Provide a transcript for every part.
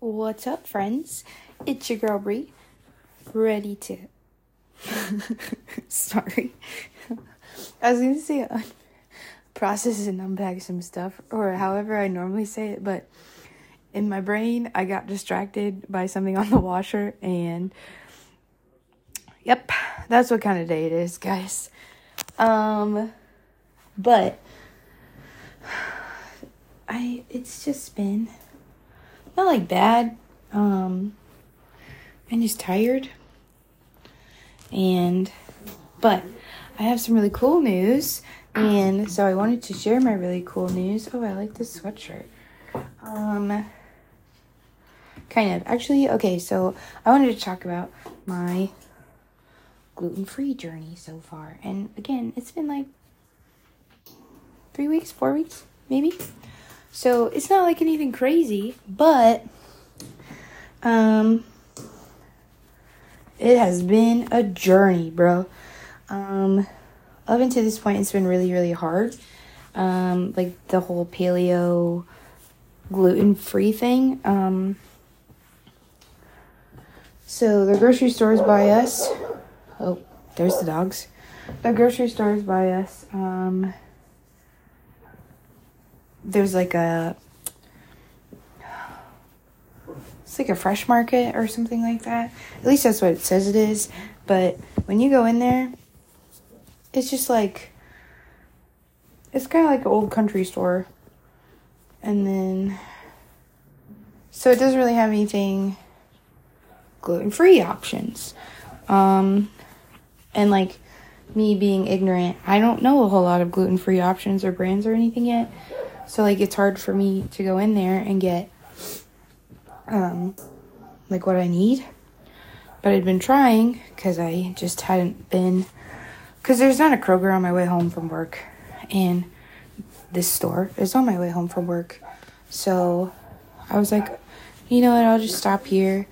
What's up, friends? It's your girl Bree, ready to. Sorry, I was gonna say un- process and unpack some stuff, or however I normally say it, but in my brain, I got distracted by something on the washer, and yep, that's what kind of day it is, guys. Um, but I, it's just been not like bad. Um, I'm just tired. And, but I have some really cool news. And so I wanted to share my really cool news. Oh, I like this sweatshirt. Um, kind of. Actually, okay, so I wanted to talk about my gluten free journey so far. And again, it's been like three weeks, four weeks, maybe. So it's not like anything crazy, but um it has been a journey, bro. Um up until this point it's been really, really hard. Um, like the whole paleo gluten free thing. Um so the grocery stores by us. Oh, there's the dogs. The grocery stores by us. Um there's like a it's like a fresh market or something like that. At least that's what it says it is. But when you go in there, it's just like it's kind of like an old country store. And then so it doesn't really have anything gluten-free options. Um and like me being ignorant, I don't know a whole lot of gluten-free options or brands or anything yet. So like it's hard for me to go in there and get um like what I need. But I'd been trying cuz I just hadn't been cuz there's not a Kroger on my way home from work and this store is on my way home from work. So I was like, you know what, I'll just stop here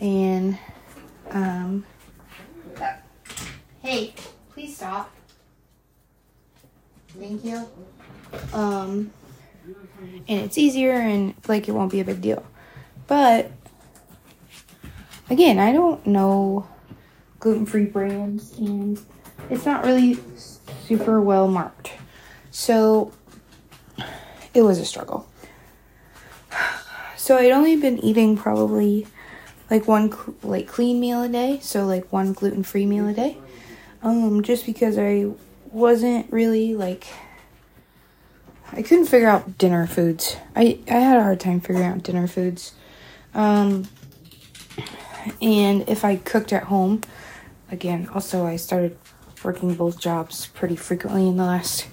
and um Hey, please stop. Thank you. Um and it's easier and like it won't be a big deal. But again, I don't know gluten free brands and it's not really super well marked. So it was a struggle. So I'd only been eating probably like one cl- like clean meal a day, so like one gluten free meal a day. Um, just because I wasn't really like I couldn't figure out dinner foods. I, I had a hard time figuring out dinner foods. Um, and if I cooked at home, again, also I started working both jobs pretty frequently in the last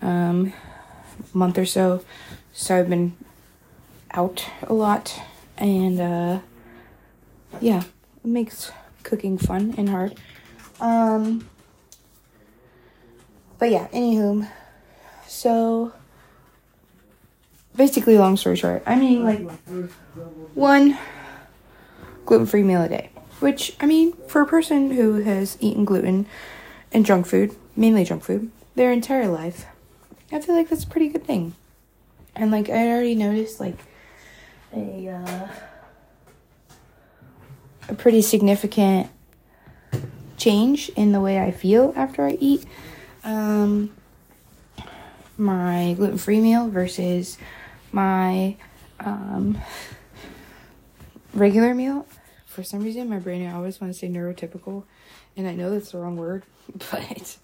um, month or so. So I've been out a lot. And uh, yeah, it makes cooking fun and hard. Um, but yeah, anywho, so basically, long story short, I'm eating like one gluten free meal a day. Which, I mean, for a person who has eaten gluten and junk food, mainly junk food, their entire life, I feel like that's a pretty good thing. And like, I already noticed like a, uh, a pretty significant change in the way I feel after I eat um, my gluten free meal versus my um, regular meal. For some reason, my brain, I always want to say neurotypical, and I know that's the wrong word, but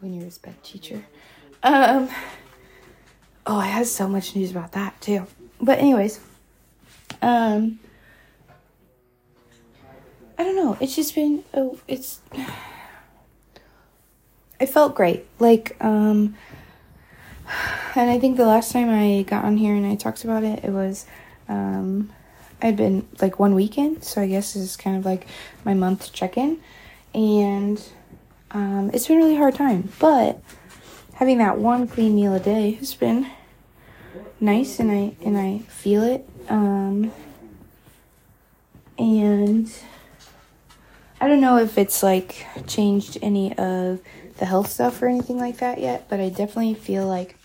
when you're a sped teacher. Um, oh, I have so much news about that too. But, anyways, um, I don't know. It's just been, oh, it's, it felt great. Like, um, and I think the last time I got on here and I talked about it, it was, um, I'd been like one weekend, so I guess this is kind of like my month check in, and um, it's been a really hard time. But having that one clean meal a day has been nice, and I and I feel it. Um, and I don't know if it's like changed any of the health stuff or anything like that yet, but I definitely feel like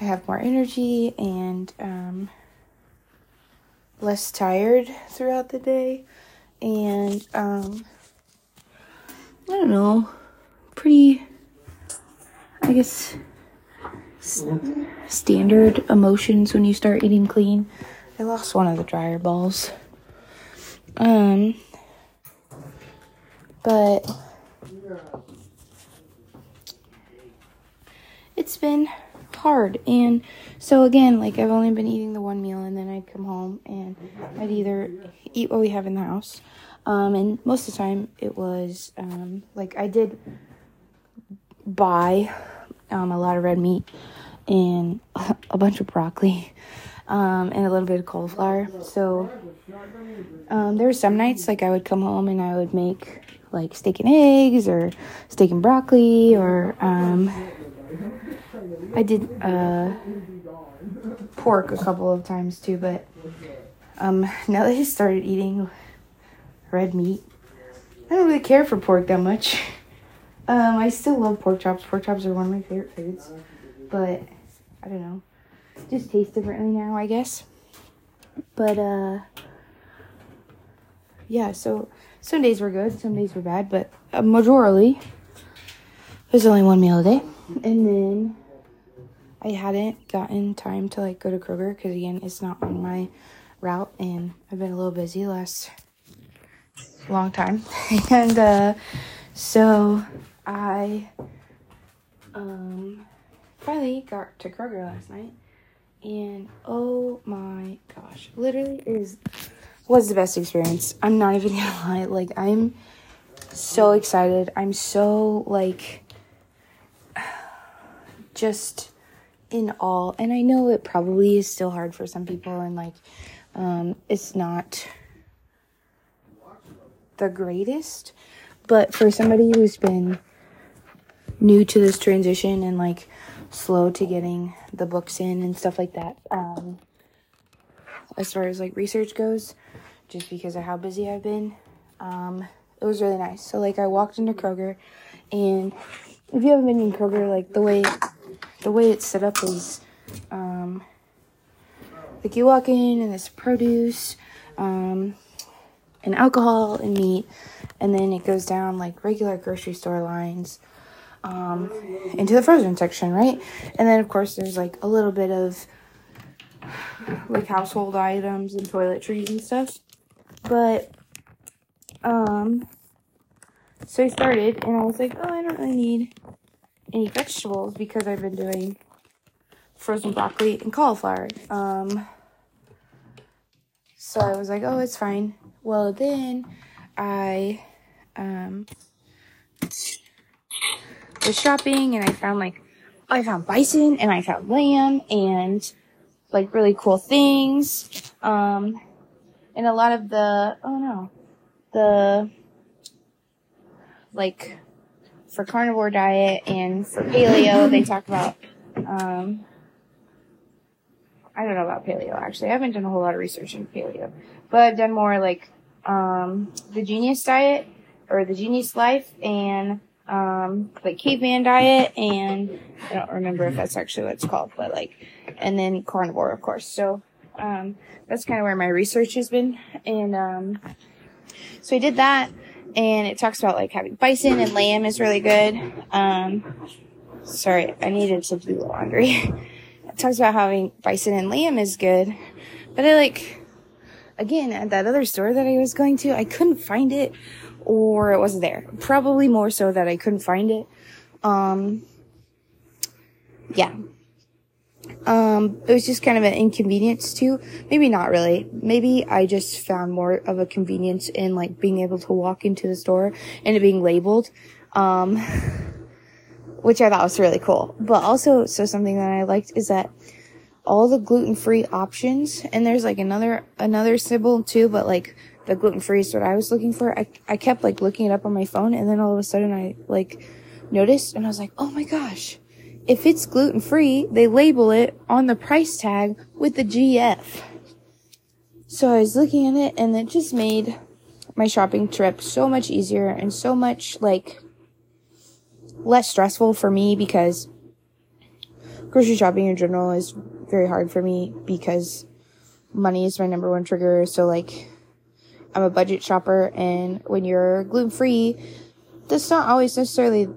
I have more energy and um, less tired throughout the day. And, um, I don't know, pretty, I guess, s- standard emotions when you start eating clean. I lost one of the dryer balls. Um, but it's been hard. And so, again, like I've only been eating the one meal, and then I'd come home and I'd either eat what we have in the house. Um, and most of the time, it was um, like I did buy um, a lot of red meat and a bunch of broccoli um, and a little bit of cauliflower. So um, there were some nights like I would come home and I would make like steak and eggs or steak and broccoli or um, I did uh, pork a couple of times too. But um, now that I started eating red meat, I don't really care for pork that much. Um, I still love pork chops. Pork chops are one of my favorite foods, but I don't know, just taste differently now, I guess. But uh, yeah. So some days were good, some days were bad, but uh, majorly was only one meal a day, and then I hadn't gotten time to like go to Kroger because again, it's not on my route, and I've been a little busy last long time, and uh, so I um finally got to Kroger last night, and oh my gosh, literally is was the best experience. I'm not even gonna lie, like I'm so excited. I'm so like just in all, and I know it probably is still hard for some people, and like um, it's not the greatest, but for somebody who's been new to this transition and like slow to getting the books in and stuff like that, um, as far as like research goes, just because of how busy I've been, um, it was really nice. So like I walked into Kroger, and if you haven't been in Kroger, like the way the way it's set up is, um, like you walk in and there's produce, um, and alcohol and meat, and then it goes down like regular grocery store lines um, into the frozen section, right? And then of course there's like a little bit of like household items and toiletries and stuff. But um so I started and I was like, oh I don't really need any vegetables because I've been doing frozen broccoli and cauliflower. Um so I was like, oh it's fine. Well then I um was shopping and I found like I found bison and I found lamb and like really cool things. Um and a lot of the oh no. The like for carnivore diet and for paleo they talk about um I don't know about paleo actually. I haven't done a whole lot of research in paleo. But I've done more like um the genius diet or the genius life and um, like caveman diet, and I don't remember if that's actually what it's called, but like, and then carnivore, of course. So, um, that's kind of where my research has been. And, um, so I did that, and it talks about like having bison and lamb is really good. Um, sorry, I needed to do laundry. it talks about having bison and lamb is good, but I like, again, at that other store that I was going to, I couldn't find it or it wasn't there. Probably more so that I couldn't find it. Um, yeah. Um, it was just kind of an inconvenience too. Maybe not really. Maybe I just found more of a convenience in like being able to walk into the store and it being labeled. Um, which I thought was really cool. But also, so something that I liked is that all the gluten-free options, and there's like another, another symbol too, but like the gluten free is what I was looking for. I, I kept like looking it up on my phone and then all of a sudden I like noticed and I was like, oh my gosh, if it's gluten free, they label it on the price tag with the GF. So I was looking at it and it just made my shopping trip so much easier and so much like less stressful for me because grocery shopping in general is very hard for me because money is my number one trigger. So like, I'm a budget shopper, and when you're gluten free, that's not always necessarily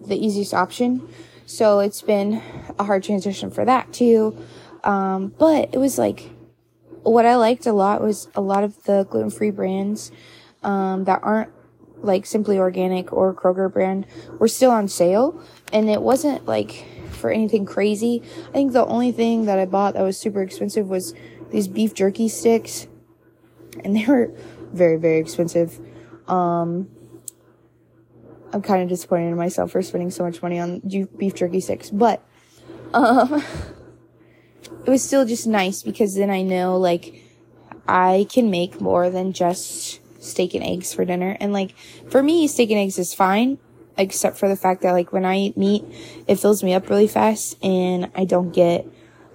the easiest option. So it's been a hard transition for that too. Um, but it was like, what I liked a lot was a lot of the gluten free brands, um, that aren't like simply organic or Kroger brand were still on sale. And it wasn't like for anything crazy. I think the only thing that I bought that was super expensive was these beef jerky sticks. And they were very, very expensive. Um, I'm kind of disappointed in myself for spending so much money on beef jerky sticks, but um, it was still just nice because then I know like I can make more than just steak and eggs for dinner. And like for me, steak and eggs is fine, except for the fact that like when I eat meat, it fills me up really fast and I don't get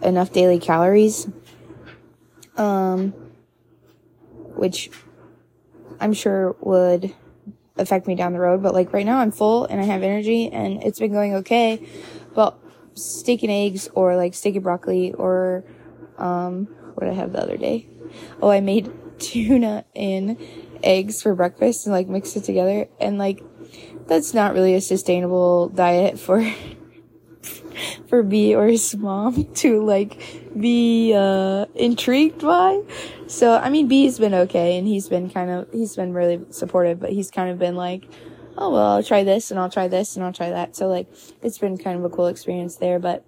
enough daily calories. Um, which I'm sure would affect me down the road. But like right now I'm full and I have energy and it's been going okay. But steak and eggs or like steak and broccoli or, um, what I have the other day? Oh, I made tuna and eggs for breakfast and like mixed it together. And like, that's not really a sustainable diet for, for me or his mom to like be, uh, intrigued by. So, I mean, B's been okay and he's been kind of, he's been really supportive, but he's kind of been like, oh, well, I'll try this and I'll try this and I'll try that. So, like, it's been kind of a cool experience there, but,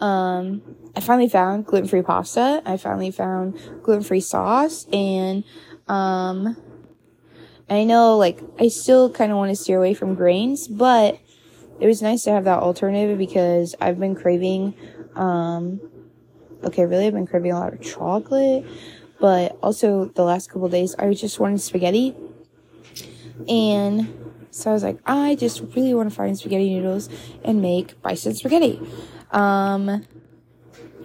um, I finally found gluten free pasta. I finally found gluten free sauce and, um, I know, like, I still kind of want to steer away from grains, but it was nice to have that alternative because I've been craving, um, okay, really, I've been craving a lot of chocolate, but also the last couple days, I just wanted spaghetti. And so I was like, I just really want to find spaghetti noodles and make bison spaghetti. Um,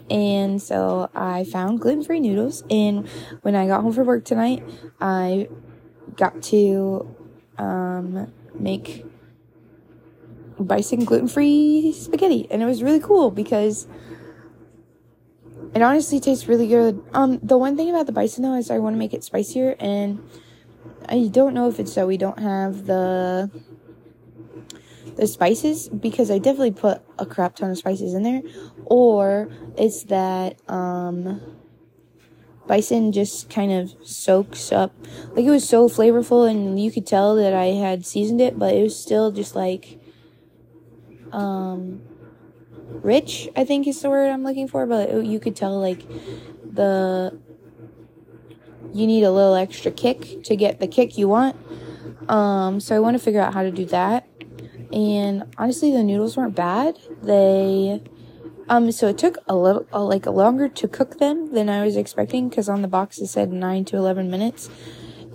and so I found gluten free noodles. And when I got home from work tonight, I got to um, make bison gluten free spaghetti. And it was really cool because it honestly tastes really good. Um, the one thing about the bison though is I want to make it spicier, and I don't know if it's that we don't have the the spices because I definitely put a crap ton of spices in there, or it's that um, bison just kind of soaks up. Like it was so flavorful, and you could tell that I had seasoned it, but it was still just like um rich, I think is the word I'm looking for, but you could tell like the you need a little extra kick to get the kick you want. Um, so I want to figure out how to do that. And honestly, the noodles weren't bad. They, um, so it took a little, uh, like longer to cook them than I was expecting because on the box it said nine to 11 minutes.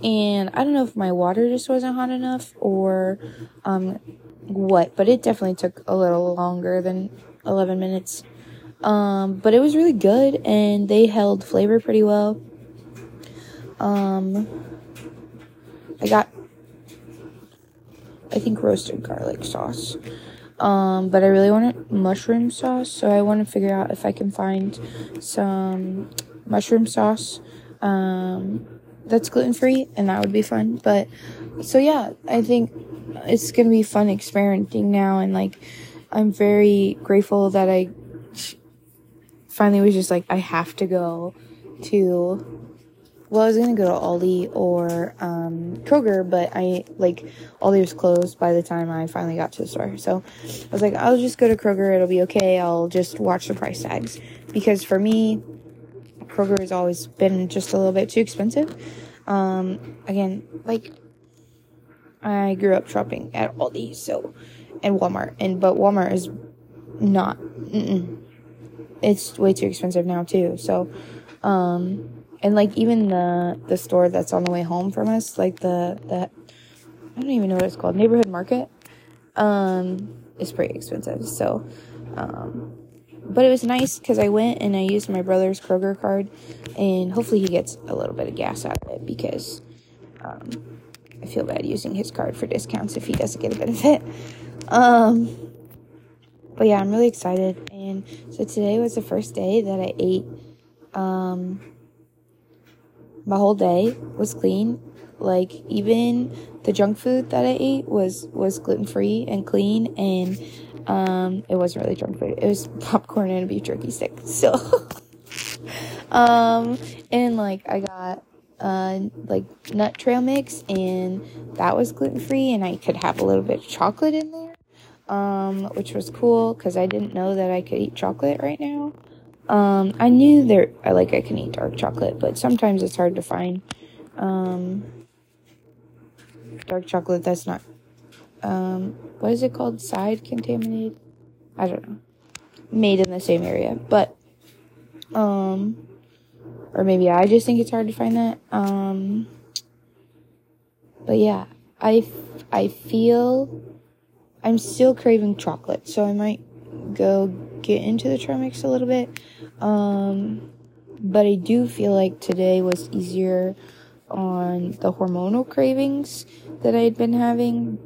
And I don't know if my water just wasn't hot enough or, um, what, but it definitely took a little longer than 11 minutes. Um, but it was really good and they held flavor pretty well. Um, I got, I think roasted garlic sauce. Um, but I really wanted mushroom sauce, so I want to figure out if I can find some mushroom sauce um, that's gluten free, and that would be fun. But so yeah, I think it's gonna be fun experimenting now, and like I'm very grateful that I finally was just like, I have to go to. Well, I was gonna go to Aldi or um, Kroger, but I like Aldi was closed by the time I finally got to the store. So I was like, I'll just go to Kroger. It'll be okay. I'll just watch the price tags because for me, Kroger has always been just a little bit too expensive. Um, again, like I grew up shopping at Aldi, so and Walmart. And but Walmart is not. Mm-mm. It's way too expensive now too. So, um, and like even the the store that's on the way home from us, like the the I don't even know what it's called, neighborhood market, um, is pretty expensive. So, um, but it was nice because I went and I used my brother's Kroger card, and hopefully he gets a little bit of gas out of it because um, I feel bad using his card for discounts if he doesn't get a benefit. Um, but yeah, I'm really excited. And so today was the first day that I ate Um, my whole day was clean. Like even the junk food that I ate was was gluten free and clean, and um, it wasn't really junk food. It was popcorn and a beef jerky stick. So, um, and like I got uh, like nut trail mix, and that was gluten free, and I could have a little bit of chocolate in there, um, which was cool because I didn't know that I could eat chocolate right now. Um, I knew there, I like I can eat dark chocolate, but sometimes it's hard to find um, dark chocolate that's not. Um, what is it called? Side contaminated? I don't know. Made in the same area, but um, or maybe I just think it's hard to find that. Um, but yeah, I I feel I'm still craving chocolate, so I might go get into the trail mix a little bit. Um, but I do feel like today was easier on the hormonal cravings that I had been having.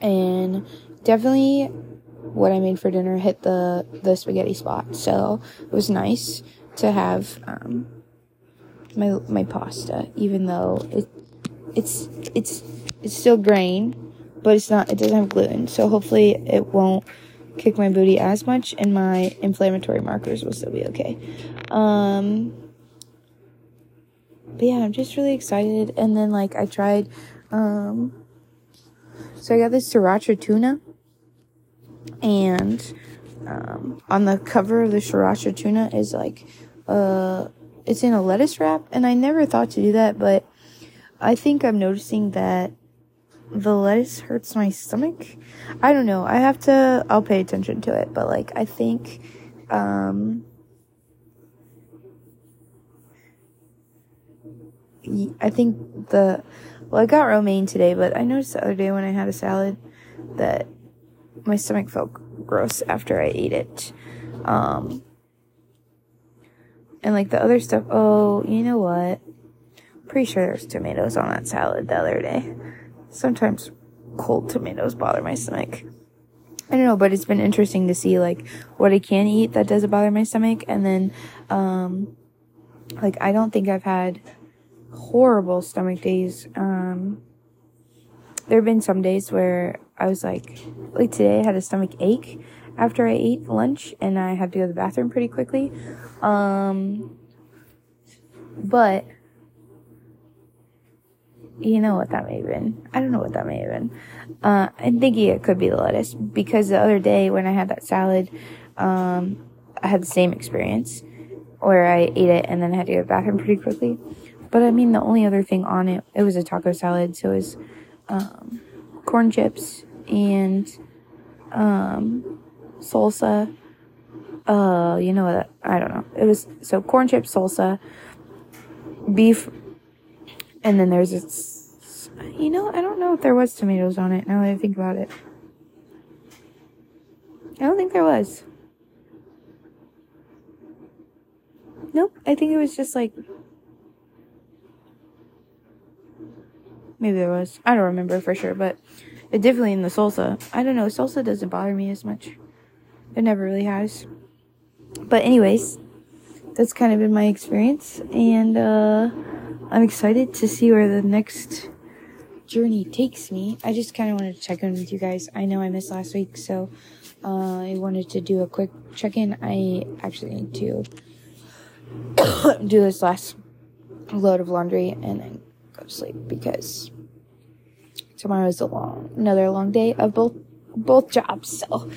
And definitely what I made for dinner hit the, the spaghetti spot. So it was nice to have um, my my pasta, even though it it's it's it's still grain, but it's not it doesn't have gluten. So hopefully it won't kick my booty as much and my inflammatory markers will still be okay. Um, but yeah, I'm just really excited. And then like I tried, um, so I got this sriracha tuna and, um, on the cover of the sriracha tuna is like, uh, it's in a lettuce wrap and I never thought to do that, but I think I'm noticing that the lettuce hurts my stomach. I don't know. I have to, I'll pay attention to it, but like, I think, um, I think the, well, I got romaine today, but I noticed the other day when I had a salad that my stomach felt gross after I ate it. Um, and like the other stuff, oh, you know what? Pretty sure there's tomatoes on that salad the other day sometimes cold tomatoes bother my stomach. I don't know, but it's been interesting to see like what I can eat that doesn't bother my stomach. And then, um, like I don't think I've had horrible stomach days. Um, there have been some days where I was like, like today I had a stomach ache after I ate lunch and I had to go to the bathroom pretty quickly. Um, but you know what that may have been. I don't know what that may have been. Uh, I'm thinking it could be the lettuce because the other day when I had that salad, um, I had the same experience where I ate it and then I had to go to the bathroom pretty quickly. But I mean, the only other thing on it, it was a taco salad, so it was, um, corn chips and, um, salsa. Uh, you know what? I don't know. It was, so corn chips, salsa, beef and then there's this, you know, I don't know if there was tomatoes on it now that I think about it. I don't think there was. Nope, I think it was just like. Maybe there was. I don't remember for sure, but it definitely in the salsa. I don't know, salsa doesn't bother me as much. It never really has. But anyways, that's kind of been my experience and uh I'm excited to see where the next journey takes me. I just kind of wanted to check in with you guys. I know I missed last week, so uh, I wanted to do a quick check in. I actually need to do this last load of laundry and then go to sleep because tomorrow is a long, another long day of both both jobs. So,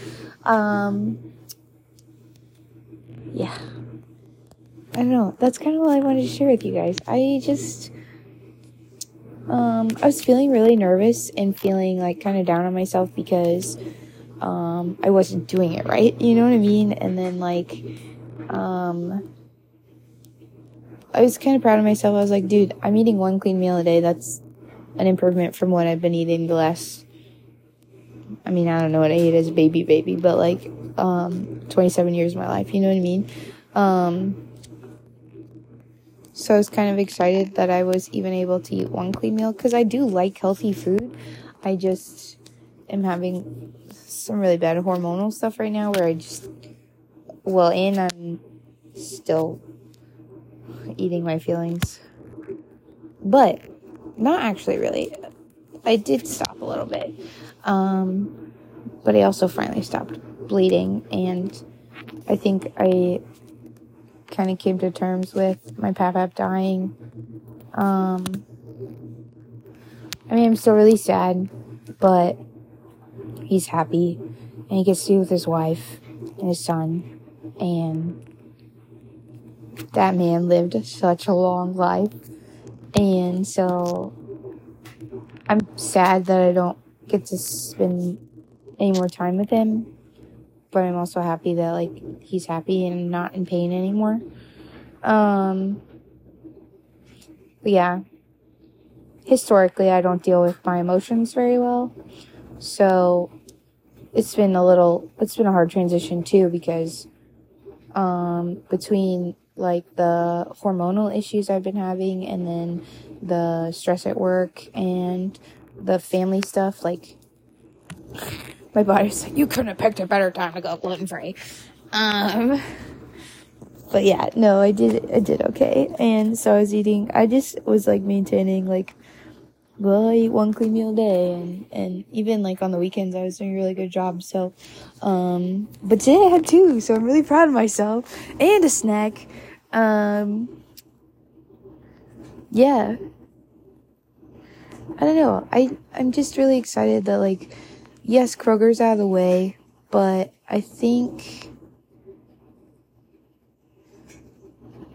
um, yeah. I don't know. That's kind of what I wanted to share with you guys. I just, um, I was feeling really nervous and feeling like kind of down on myself because, um, I wasn't doing it right. You know what I mean? And then like, um, I was kind of proud of myself. I was like, dude, I'm eating one clean meal a day. That's an improvement from what I've been eating the last, I mean, I don't know what I ate as a baby baby, but like, um, 27 years of my life. You know what I mean? Um, so I was kind of excited that I was even able to eat one clean meal because I do like healthy food. I just am having some really bad hormonal stuff right now where I just, well, and I'm still eating my feelings. But not actually really. I did stop a little bit. Um, but I also finally stopped bleeding and I think I kind of came to terms with my pap dying. Um, I mean, I'm still really sad, but he's happy and he gets to be with his wife and his son. And that man lived such a long life. And so I'm sad that I don't get to spend any more time with him. But I'm also happy that like he's happy and not in pain anymore. Um yeah. Historically I don't deal with my emotions very well. So it's been a little it's been a hard transition too because um between like the hormonal issues I've been having and then the stress at work and the family stuff like my body's like you couldn't have picked a better time to go gluten free um but yeah no i did i did okay and so i was eating i just was like maintaining like well, I eat one clean meal a day, and and even like on the weekends, I was doing a really good job. So, um, but today I had two, so I'm really proud of myself and a snack. Um, yeah, I don't know. I I'm just really excited that like, yes, Kroger's out of the way, but I think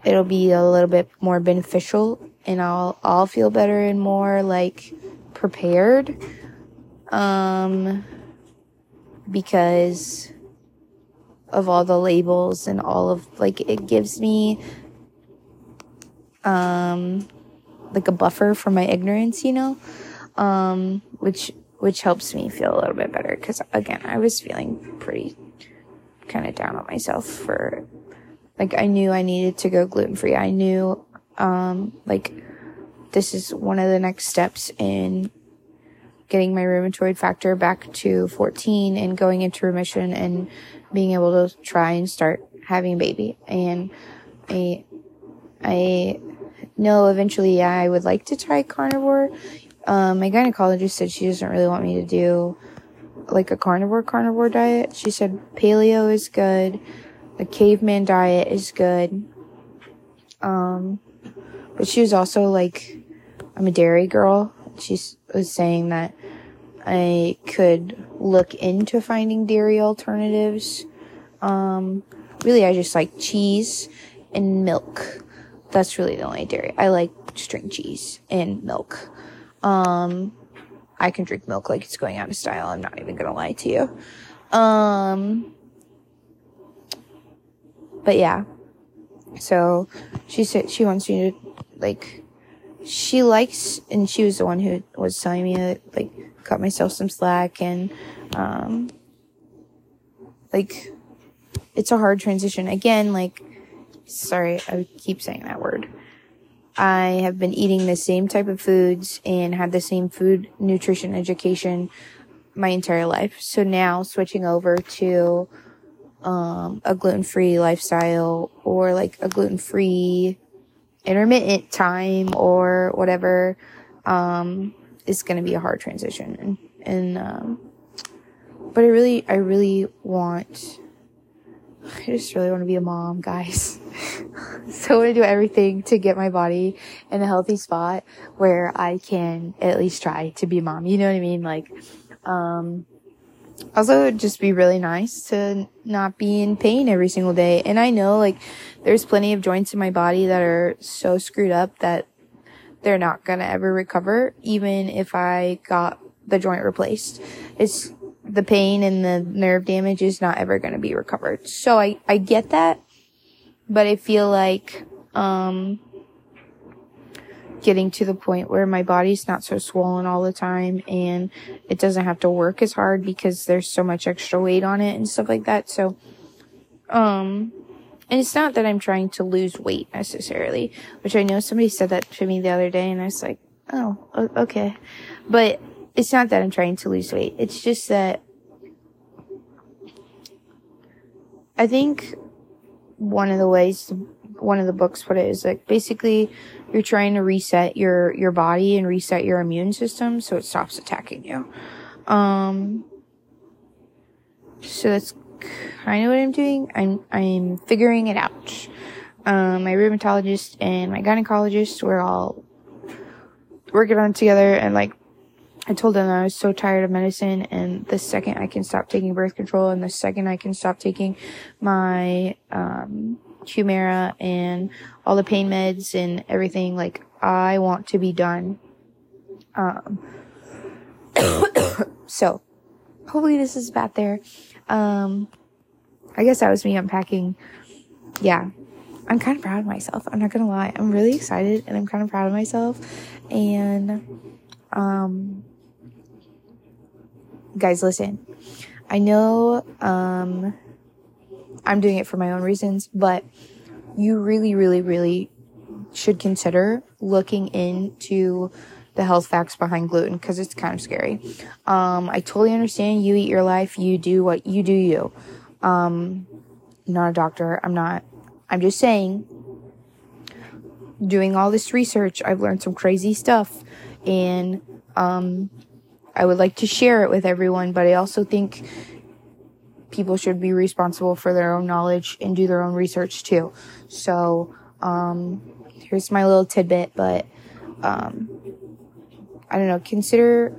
it'll be a little bit more beneficial and I'll I'll feel better and more like prepared um because of all the labels and all of like it gives me um like a buffer for my ignorance, you know? Um which which helps me feel a little bit better cuz again, I was feeling pretty kind of down on myself for like I knew I needed to go gluten free. I knew um, like this is one of the next steps in getting my rheumatoid factor back to 14 and going into remission and being able to try and start having a baby. And I, I know eventually I would like to try carnivore. Um, my gynecologist said she doesn't really want me to do like a carnivore carnivore diet. She said paleo is good. The caveman diet is good. Um, but she was also like, I'm a dairy girl. She was saying that I could look into finding dairy alternatives. Um, really, I just like cheese and milk. That's really the only dairy. I like string cheese and milk. Um, I can drink milk like it's going out of style. I'm not even gonna lie to you. Um, but yeah. So she said she wants me to like she likes and she was the one who was telling me to like cut myself some slack and um like it's a hard transition again like sorry i keep saying that word i have been eating the same type of foods and had the same food nutrition education my entire life so now switching over to um, a gluten-free lifestyle or like a gluten-free intermittent time or whatever, um, is going to be a hard transition. And, and, um, but I really, I really want, I just really want to be a mom, guys. so I to do everything to get my body in a healthy spot where I can at least try to be mom. You know what I mean? Like, um, also just be really nice to not be in pain every single day. And I know like there's plenty of joints in my body that are so screwed up that they're not gonna ever recover, even if I got the joint replaced. It's the pain and the nerve damage is not ever gonna be recovered. So I, I get that, but I feel like, um, getting to the point where my body's not so swollen all the time and it doesn't have to work as hard because there's so much extra weight on it and stuff like that. So, um, and it's not that I'm trying to lose weight necessarily, which I know somebody said that to me the other day and I was like, oh, okay. But it's not that I'm trying to lose weight. It's just that I think one of the ways one of the books put it is like basically you're trying to reset your your body and reset your immune system so it stops attacking you. Um so that's kind of what i'm doing. I'm i'm figuring it out. Um my rheumatologist and my gynecologist were all working on it together and like I told them I was so tired of medicine and the second I can stop taking birth control and the second I can stop taking my, um, Humira and all the pain meds and everything, like, I want to be done. Um, so, hopefully this is about there. Um, I guess that was me unpacking. Yeah. I'm kind of proud of myself. I'm not gonna lie. I'm really excited and I'm kind of proud of myself. And, um, guys, listen. I know, um, I'm doing it for my own reasons, but you really, really, really should consider looking into the health facts behind gluten because it's kind of scary. Um, I totally understand you eat your life, you do what you do you. Um, not a doctor. I'm not, I'm just saying, doing all this research, I've learned some crazy stuff and, um, I would like to share it with everyone, but I also think people should be responsible for their own knowledge and do their own research too. So, um, here's my little tidbit, but, um, I don't know, consider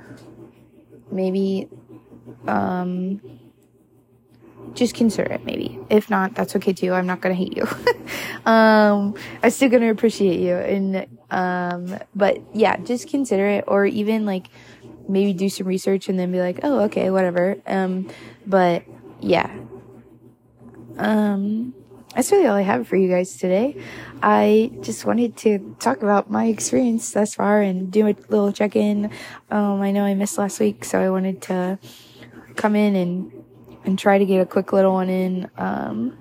maybe, um, just consider it maybe. If not, that's okay too. I'm not gonna hate you. um, I'm still gonna appreciate you. And, um, but yeah, just consider it or even like maybe do some research and then be like, oh, okay, whatever. Um, but yeah. Um, that's really all I have for you guys today. I just wanted to talk about my experience thus far and do a little check in. Um, I know I missed last week, so I wanted to come in and and try to get a quick little one in um,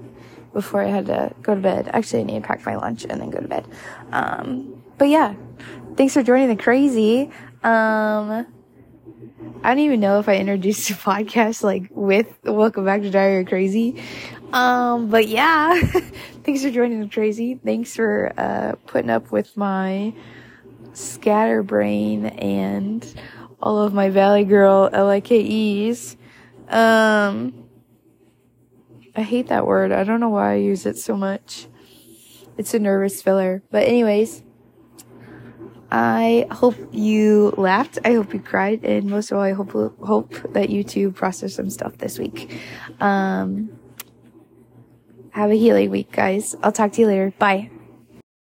before I had to go to bed. Actually, I need to pack my lunch and then go to bed. Um, but yeah, thanks for joining the crazy. Um, I don't even know if I introduced the podcast like with Welcome Back to Diary Crazy. Um, but yeah, thanks for joining the crazy. Thanks for, uh, putting up with my scatterbrain and all of my Valley Girl LIKEs. Um, I hate that word. I don't know why I use it so much. It's a nervous filler. But anyways, I hope you laughed. I hope you cried. And most of all, I hope, hope that you too process some stuff this week. Um, have a healing week, guys. I'll talk to you later. Bye.